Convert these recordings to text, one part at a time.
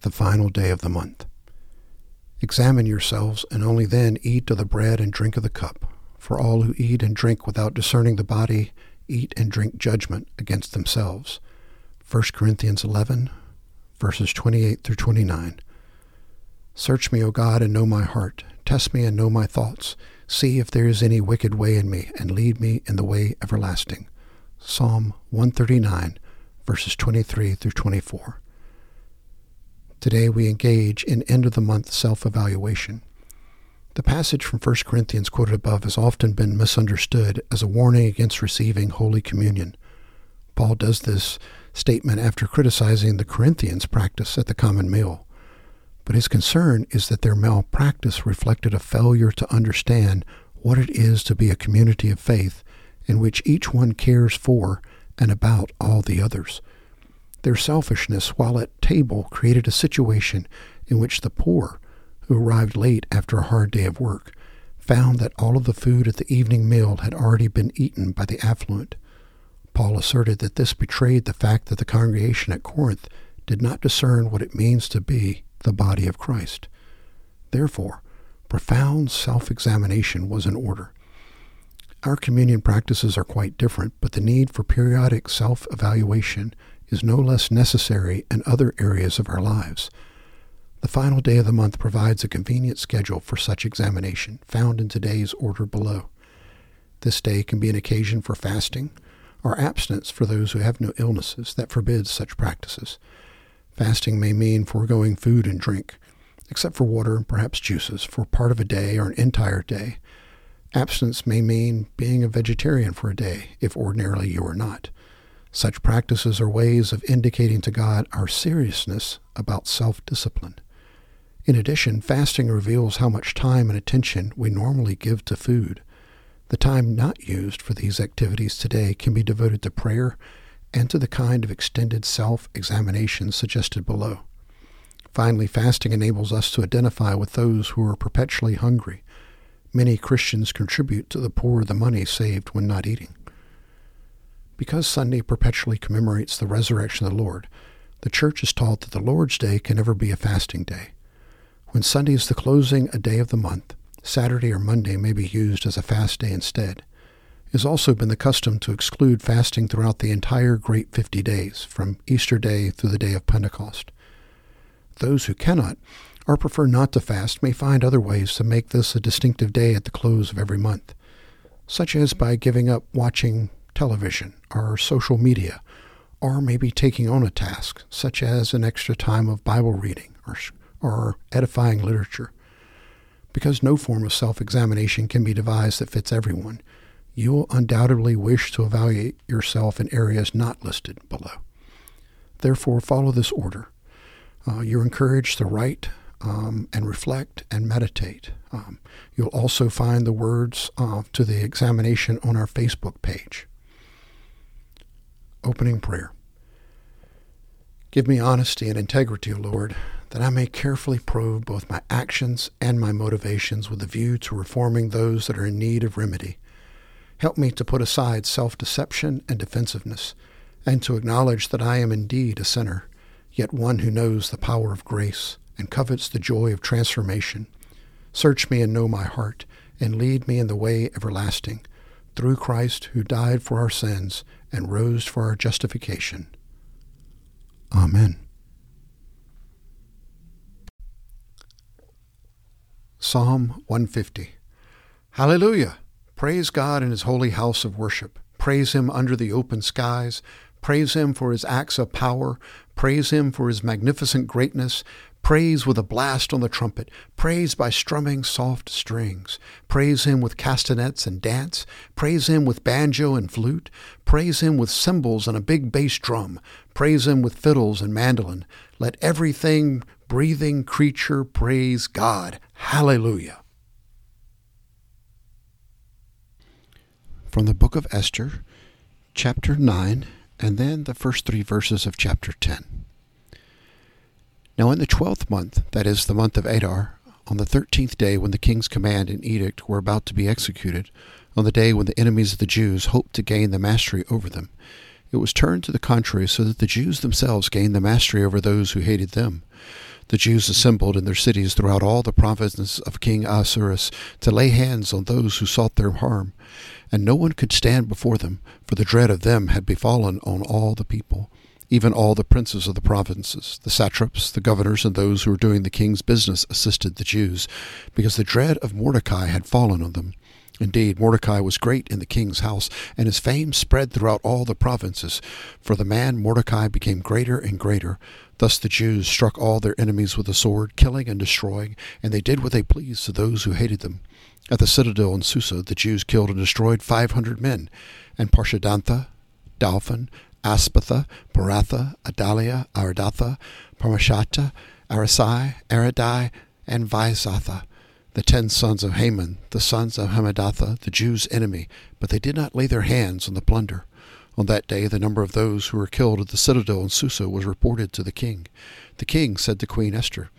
the final day of the month. Examine yourselves, and only then eat of the bread and drink of the cup. For all who eat and drink without discerning the body eat and drink judgment against themselves. 1 Corinthians 11, verses 28 through 29. Search me, O God, and know my heart. Test me and know my thoughts. See if there is any wicked way in me, and lead me in the way everlasting. Psalm 139, verses 23 through 24. Today we engage in end of the month self evaluation. The passage from 1 Corinthians quoted above has often been misunderstood as a warning against receiving Holy Communion. Paul does this statement after criticizing the Corinthians' practice at the common meal. But his concern is that their malpractice reflected a failure to understand what it is to be a community of faith in which each one cares for and about all the others. Their selfishness while at table created a situation in which the poor, who arrived late after a hard day of work, found that all of the food at the evening meal had already been eaten by the affluent. Paul asserted that this betrayed the fact that the congregation at Corinth did not discern what it means to be the body of Christ. Therefore, profound self examination was in order. Our communion practices are quite different, but the need for periodic self evaluation is no less necessary in other areas of our lives. The final day of the month provides a convenient schedule for such examination, found in today's order below. This day can be an occasion for fasting or abstinence for those who have no illnesses that forbids such practices. Fasting may mean foregoing food and drink, except for water and perhaps juices, for part of a day or an entire day. Abstinence may mean being a vegetarian for a day, if ordinarily you are not. Such practices are ways of indicating to God our seriousness about self discipline. In addition, fasting reveals how much time and attention we normally give to food. The time not used for these activities today can be devoted to prayer and to the kind of extended self examination suggested below. Finally, fasting enables us to identify with those who are perpetually hungry. Many Christians contribute to the poor the money saved when not eating. Because Sunday perpetually commemorates the resurrection of the Lord, the Church is taught that the Lord's Day can never be a fasting day. When Sunday is the closing a day of the month, Saturday or Monday may be used as a fast day instead. It has also been the custom to exclude fasting throughout the entire Great Fifty Days, from Easter Day through the day of Pentecost. Those who cannot or prefer not to fast may find other ways to make this a distinctive day at the close of every month, such as by giving up watching television or social media, or maybe taking on a task, such as an extra time of Bible reading or, or edifying literature. Because no form of self examination can be devised that fits everyone, you will undoubtedly wish to evaluate yourself in areas not listed below. Therefore, follow this order. Uh, you're encouraged to write um, and reflect and meditate. Um, you'll also find the words uh, to the examination on our Facebook page. Opening prayer. Give me honesty and integrity, O Lord, that I may carefully probe both my actions and my motivations with a view to reforming those that are in need of remedy. Help me to put aside self deception and defensiveness, and to acknowledge that I am indeed a sinner, yet one who knows the power of grace and covets the joy of transformation. Search me and know my heart, and lead me in the way everlasting, through Christ who died for our sins and rose for our justification. Amen. Psalm 150 Hallelujah! Praise God in his holy house of worship. Praise him under the open skies. Praise him for his acts of power. Praise him for his magnificent greatness. Praise with a blast on the trumpet. Praise by strumming soft strings. Praise him with castanets and dance. Praise him with banjo and flute. Praise him with cymbals and a big bass drum. Praise him with fiddles and mandolin. Let everything breathing creature praise God. Hallelujah. From the book of Esther, chapter 9, and then the first three verses of chapter 10. Now in the twelfth month, that is, the month of Adar, on the thirteenth day when the king's command and edict were about to be executed, on the day when the enemies of the Jews hoped to gain the mastery over them, it was turned to the contrary so that the Jews themselves gained the mastery over those who hated them. the Jews assembled in their cities throughout all the provinces of King Ahasuerus to lay hands on those who sought their harm, and no one could stand before them, for the dread of them had befallen on all the people. Even all the princes of the provinces, the satraps, the governors, and those who were doing the king's business assisted the Jews, because the dread of Mordecai had fallen on them. Indeed, Mordecai was great in the king's house, and his fame spread throughout all the provinces. For the man Mordecai became greater and greater. Thus the Jews struck all their enemies with the sword, killing and destroying, and they did what they pleased to those who hated them. At the citadel in Susa, the Jews killed and destroyed five hundred men, and Parshandatha, Dalphon, Aspatha, Paratha, Adalia, Aridatha, Parmashata, Arisai, Aridai, and Vaizatha, the ten sons of Haman, the sons of Hammedatha, the Jews' enemy, but they did not lay their hands on the plunder. On that day the number of those who were killed at the citadel in Susa was reported to the king. The king said to Queen Esther,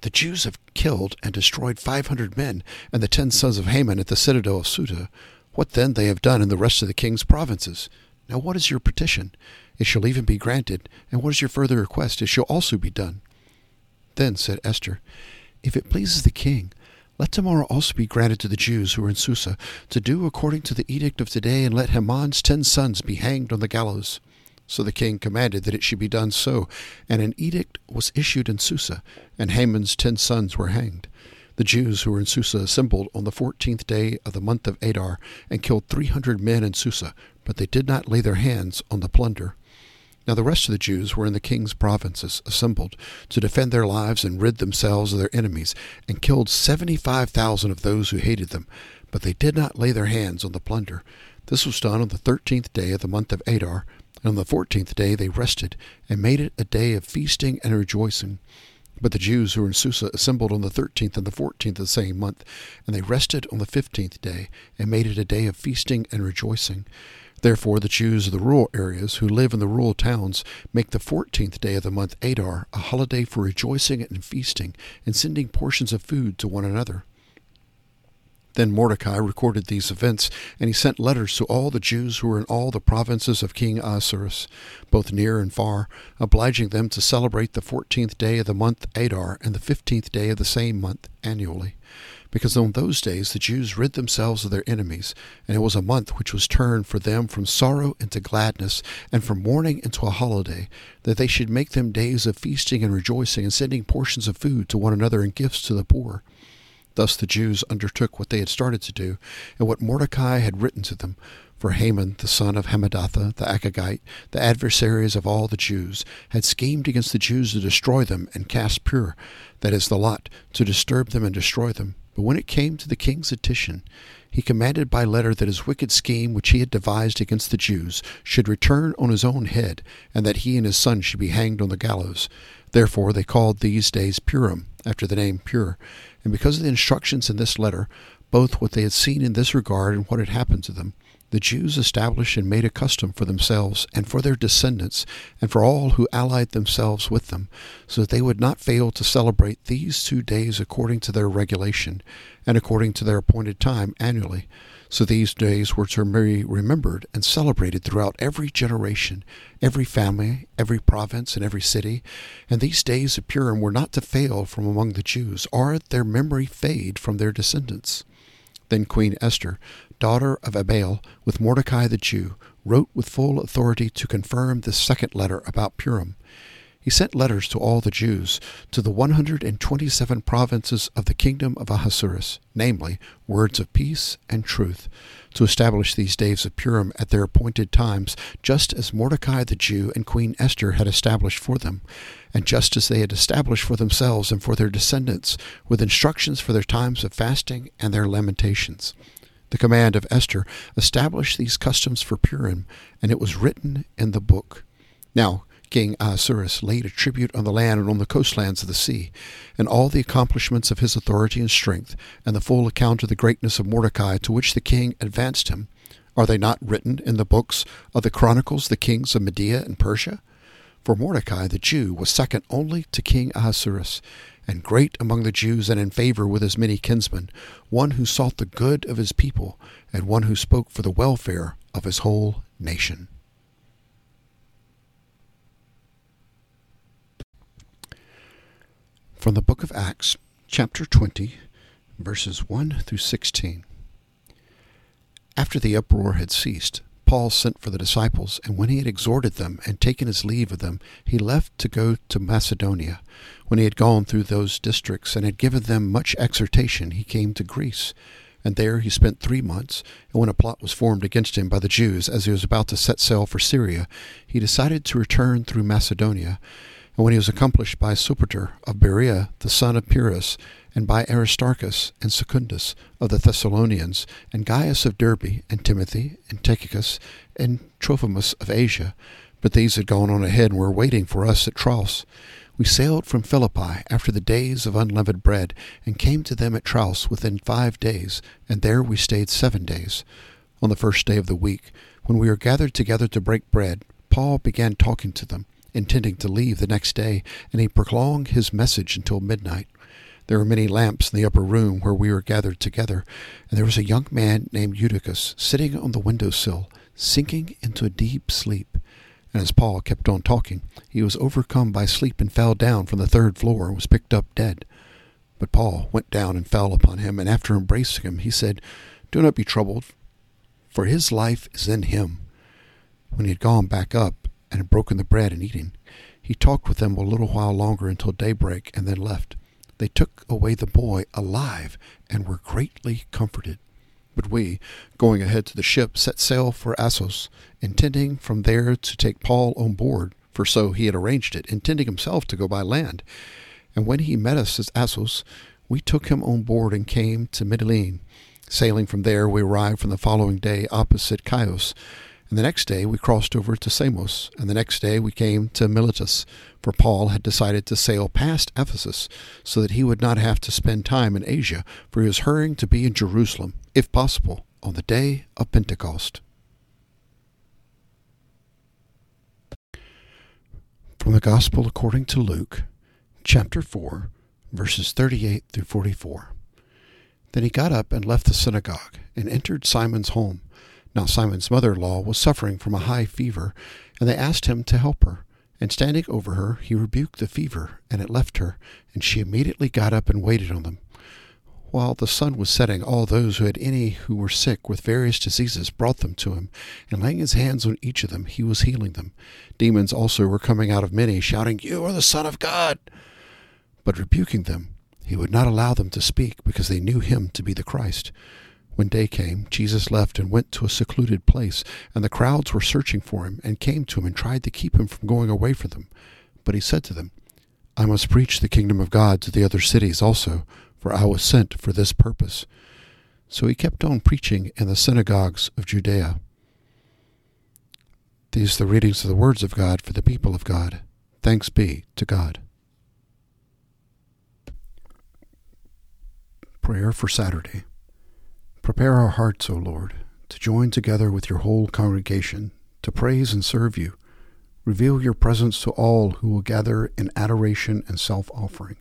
The Jews have killed and destroyed five hundred men, and the ten sons of Haman at the citadel of Susa. What then they have done in the rest of the king's provinces? Now what is your petition? It shall even be granted. And what is your further request? It shall also be done. Then said Esther, If it pleases the king, let tomorrow also be granted to the Jews who are in Susa to do according to the edict of today, and let Haman's ten sons be hanged on the gallows. So the king commanded that it should be done so, and an edict was issued in Susa, and Haman's ten sons were hanged. The Jews who were in Susa assembled on the fourteenth day of the month of Adar, and killed three hundred men in Susa, but they did not lay their hands on the plunder. Now the rest of the Jews were in the king's provinces, assembled to defend their lives and rid themselves of their enemies, and killed seventy five thousand of those who hated them, but they did not lay their hands on the plunder. This was done on the thirteenth day of the month of Adar, and on the fourteenth day they rested, and made it a day of feasting and rejoicing. But the Jews who were in Susa assembled on the thirteenth and the fourteenth of the same month, and they rested on the fifteenth day, and made it a day of feasting and rejoicing. Therefore, the Jews of the rural areas who live in the rural towns make the fourteenth day of the month Adar a holiday for rejoicing and feasting and sending portions of food to one another. Then Mordecai recorded these events, and he sent letters to all the Jews who were in all the provinces of King Ahasuerus, both near and far, obliging them to celebrate the fourteenth day of the month Adar and the fifteenth day of the same month annually because on those days the Jews rid themselves of their enemies, and it was a month which was turned for them from sorrow into gladness, and from mourning into a holiday, that they should make them days of feasting and rejoicing, and sending portions of food to one another and gifts to the poor. Thus the Jews undertook what they had started to do, and what Mordecai had written to them. For Haman, the son of Hammedatha, the Agagite, the adversaries of all the Jews, had schemed against the Jews to destroy them and cast Pur, that is the lot, to disturb them and destroy them. But when it came to the king's petition, he commanded by letter that his wicked scheme which he had devised against the Jews should return on his own head, and that he and his son should be hanged on the gallows. Therefore they called these days Purim, after the name Pur. And because of the instructions in this letter, both what they had seen in this regard and what had happened to them, the Jews established and made a custom for themselves and for their descendants and for all who allied themselves with them, so that they would not fail to celebrate these two days according to their regulation and according to their appointed time annually. So these days were to be remembered and celebrated throughout every generation, every family, every province, and every city. And these days of Purim were not to fail from among the Jews, or their memory fade from their descendants. Then Queen Esther daughter of Abihail, with Mordecai the Jew, wrote with full authority to confirm this second letter about Purim. He sent letters to all the Jews, to the 127 provinces of the kingdom of Ahasuerus, namely, words of peace and truth, to establish these days of Purim at their appointed times, just as Mordecai the Jew and Queen Esther had established for them, and just as they had established for themselves and for their descendants, with instructions for their times of fasting and their lamentations. The command of Esther established these customs for Purim, and it was written in the book. Now, King Ahasuerus laid a tribute on the land and on the coastlands of the sea, and all the accomplishments of his authority and strength, and the full account of the greatness of Mordecai to which the king advanced him. Are they not written in the books of the chronicles the kings of Media and Persia? For Mordecai the Jew was second only to King Ahasuerus, and great among the Jews and in favor with his many kinsmen, one who sought the good of his people, and one who spoke for the welfare of his whole nation. From the book of Acts, chapter 20, verses 1 through 16. After the uproar had ceased, Paul sent for the disciples, and when he had exhorted them and taken his leave of them, he left to go to Macedonia. When he had gone through those districts and had given them much exhortation, he came to Greece. And there he spent three months, and when a plot was formed against him by the Jews as he was about to set sail for Syria, he decided to return through Macedonia. And when he was accomplished by Sopater of Berea, the son of Pyrrhus, and by Aristarchus and Secundus of the Thessalonians, and Gaius of Derbe, and Timothy, and Tychicus, and Trophimus of Asia, but these had gone on ahead and were waiting for us at Troas. We sailed from Philippi after the days of unleavened bread, and came to them at Troas within five days, and there we stayed seven days. On the first day of the week, when we were gathered together to break bread, Paul began talking to them intending to leave the next day, and he prolonged his message until midnight. There were many lamps in the upper room where we were gathered together, and there was a young man named Eutychus sitting on the window sill, sinking into a deep sleep. And as Paul kept on talking, he was overcome by sleep and fell down from the third floor and was picked up dead. But Paul went down and fell upon him, and after embracing him, he said, Do not be troubled, for his life is in him. When he had gone back up, and had broken the bread and eaten. He talked with them a little while longer until daybreak and then left. They took away the boy alive and were greatly comforted. But we, going ahead to the ship, set sail for Assos, intending from there to take Paul on board, for so he had arranged it, intending himself to go by land. And when he met us at Assos, we took him on board and came to Mytilene. Sailing from there, we arrived from the following day opposite Chios. And the next day we crossed over to Samos, and the next day we came to Miletus, for Paul had decided to sail past Ephesus so that he would not have to spend time in Asia, for he was hurrying to be in Jerusalem, if possible, on the day of Pentecost. From the Gospel according to Luke, chapter 4, verses 38 through 44. Then he got up and left the synagogue and entered Simon's home. Now Simon's mother in law was suffering from a high fever, and they asked him to help her. And standing over her, he rebuked the fever, and it left her, and she immediately got up and waited on them. While the sun was setting, all those who had any who were sick with various diseases brought them to him, and laying his hands on each of them, he was healing them. Demons also were coming out of many, shouting, You are the Son of God! But rebuking them, he would not allow them to speak, because they knew him to be the Christ. When day came, Jesus left and went to a secluded place, and the crowds were searching for him, and came to him and tried to keep him from going away from them. But he said to them, I must preach the kingdom of God to the other cities also, for I was sent for this purpose. So he kept on preaching in the synagogues of Judea. These are the readings of the words of God for the people of God. Thanks be to God. Prayer for Saturday. Prepare our hearts, O Lord, to join together with your whole congregation, to praise and serve you. Reveal your presence to all who will gather in adoration and self offering.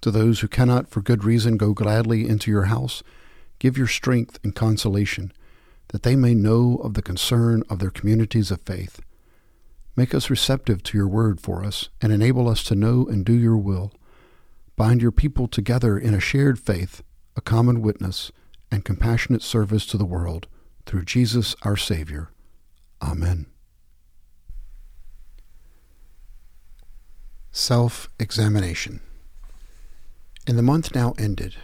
To those who cannot for good reason go gladly into your house, give your strength and consolation, that they may know of the concern of their communities of faith. Make us receptive to your word for us, and enable us to know and do your will. Bind your people together in a shared faith, a common witness, and compassionate service to the world through Jesus our Savior. Amen. Self examination. In the month now ended,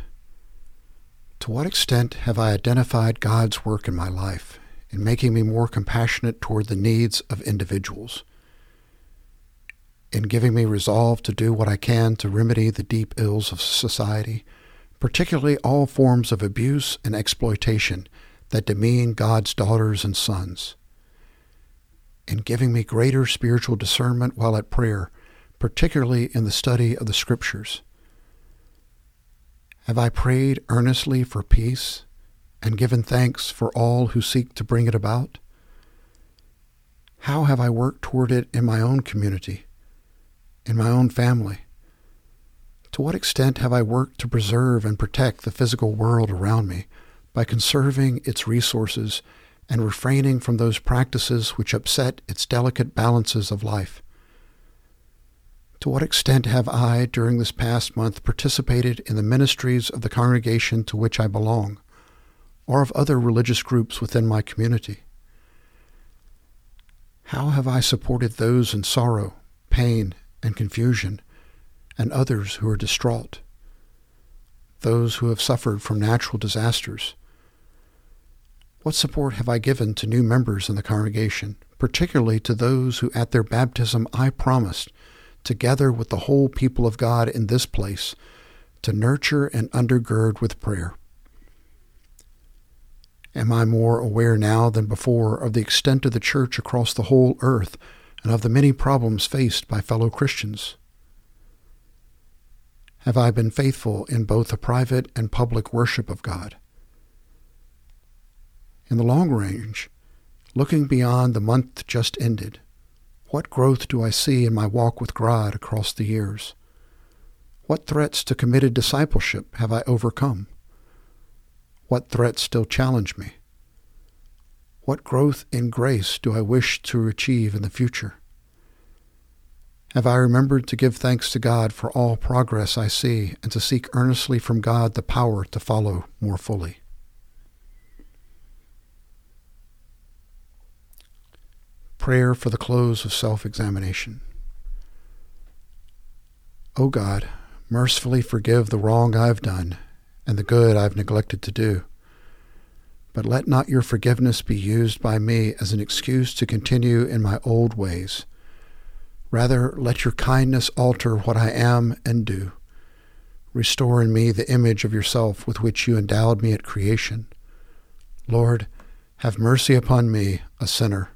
to what extent have I identified God's work in my life in making me more compassionate toward the needs of individuals? In giving me resolve to do what I can to remedy the deep ills of society particularly all forms of abuse and exploitation that demean God's daughters and sons, and giving me greater spiritual discernment while at prayer, particularly in the study of the Scriptures. Have I prayed earnestly for peace and given thanks for all who seek to bring it about? How have I worked toward it in my own community, in my own family? To what extent have I worked to preserve and protect the physical world around me by conserving its resources and refraining from those practices which upset its delicate balances of life? To what extent have I, during this past month, participated in the ministries of the congregation to which I belong, or of other religious groups within my community? How have I supported those in sorrow, pain, and confusion, and others who are distraught? Those who have suffered from natural disasters? What support have I given to new members in the congregation, particularly to those who at their baptism I promised, together with the whole people of God in this place, to nurture and undergird with prayer? Am I more aware now than before of the extent of the church across the whole earth and of the many problems faced by fellow Christians? Have I been faithful in both the private and public worship of God? In the long range, looking beyond the month just ended, what growth do I see in my walk with God across the years? What threats to committed discipleship have I overcome? What threats still challenge me? What growth in grace do I wish to achieve in the future? Have I remembered to give thanks to God for all progress I see and to seek earnestly from God the power to follow more fully? Prayer for the close of self examination. O God, mercifully forgive the wrong I've done and the good I've neglected to do. But let not your forgiveness be used by me as an excuse to continue in my old ways. Rather, let your kindness alter what I am and do. Restore in me the image of yourself with which you endowed me at creation. Lord, have mercy upon me, a sinner.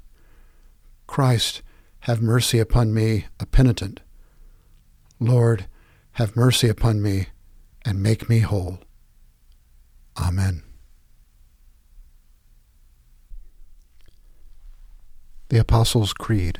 Christ, have mercy upon me, a penitent. Lord, have mercy upon me, and make me whole. Amen. The Apostles' Creed.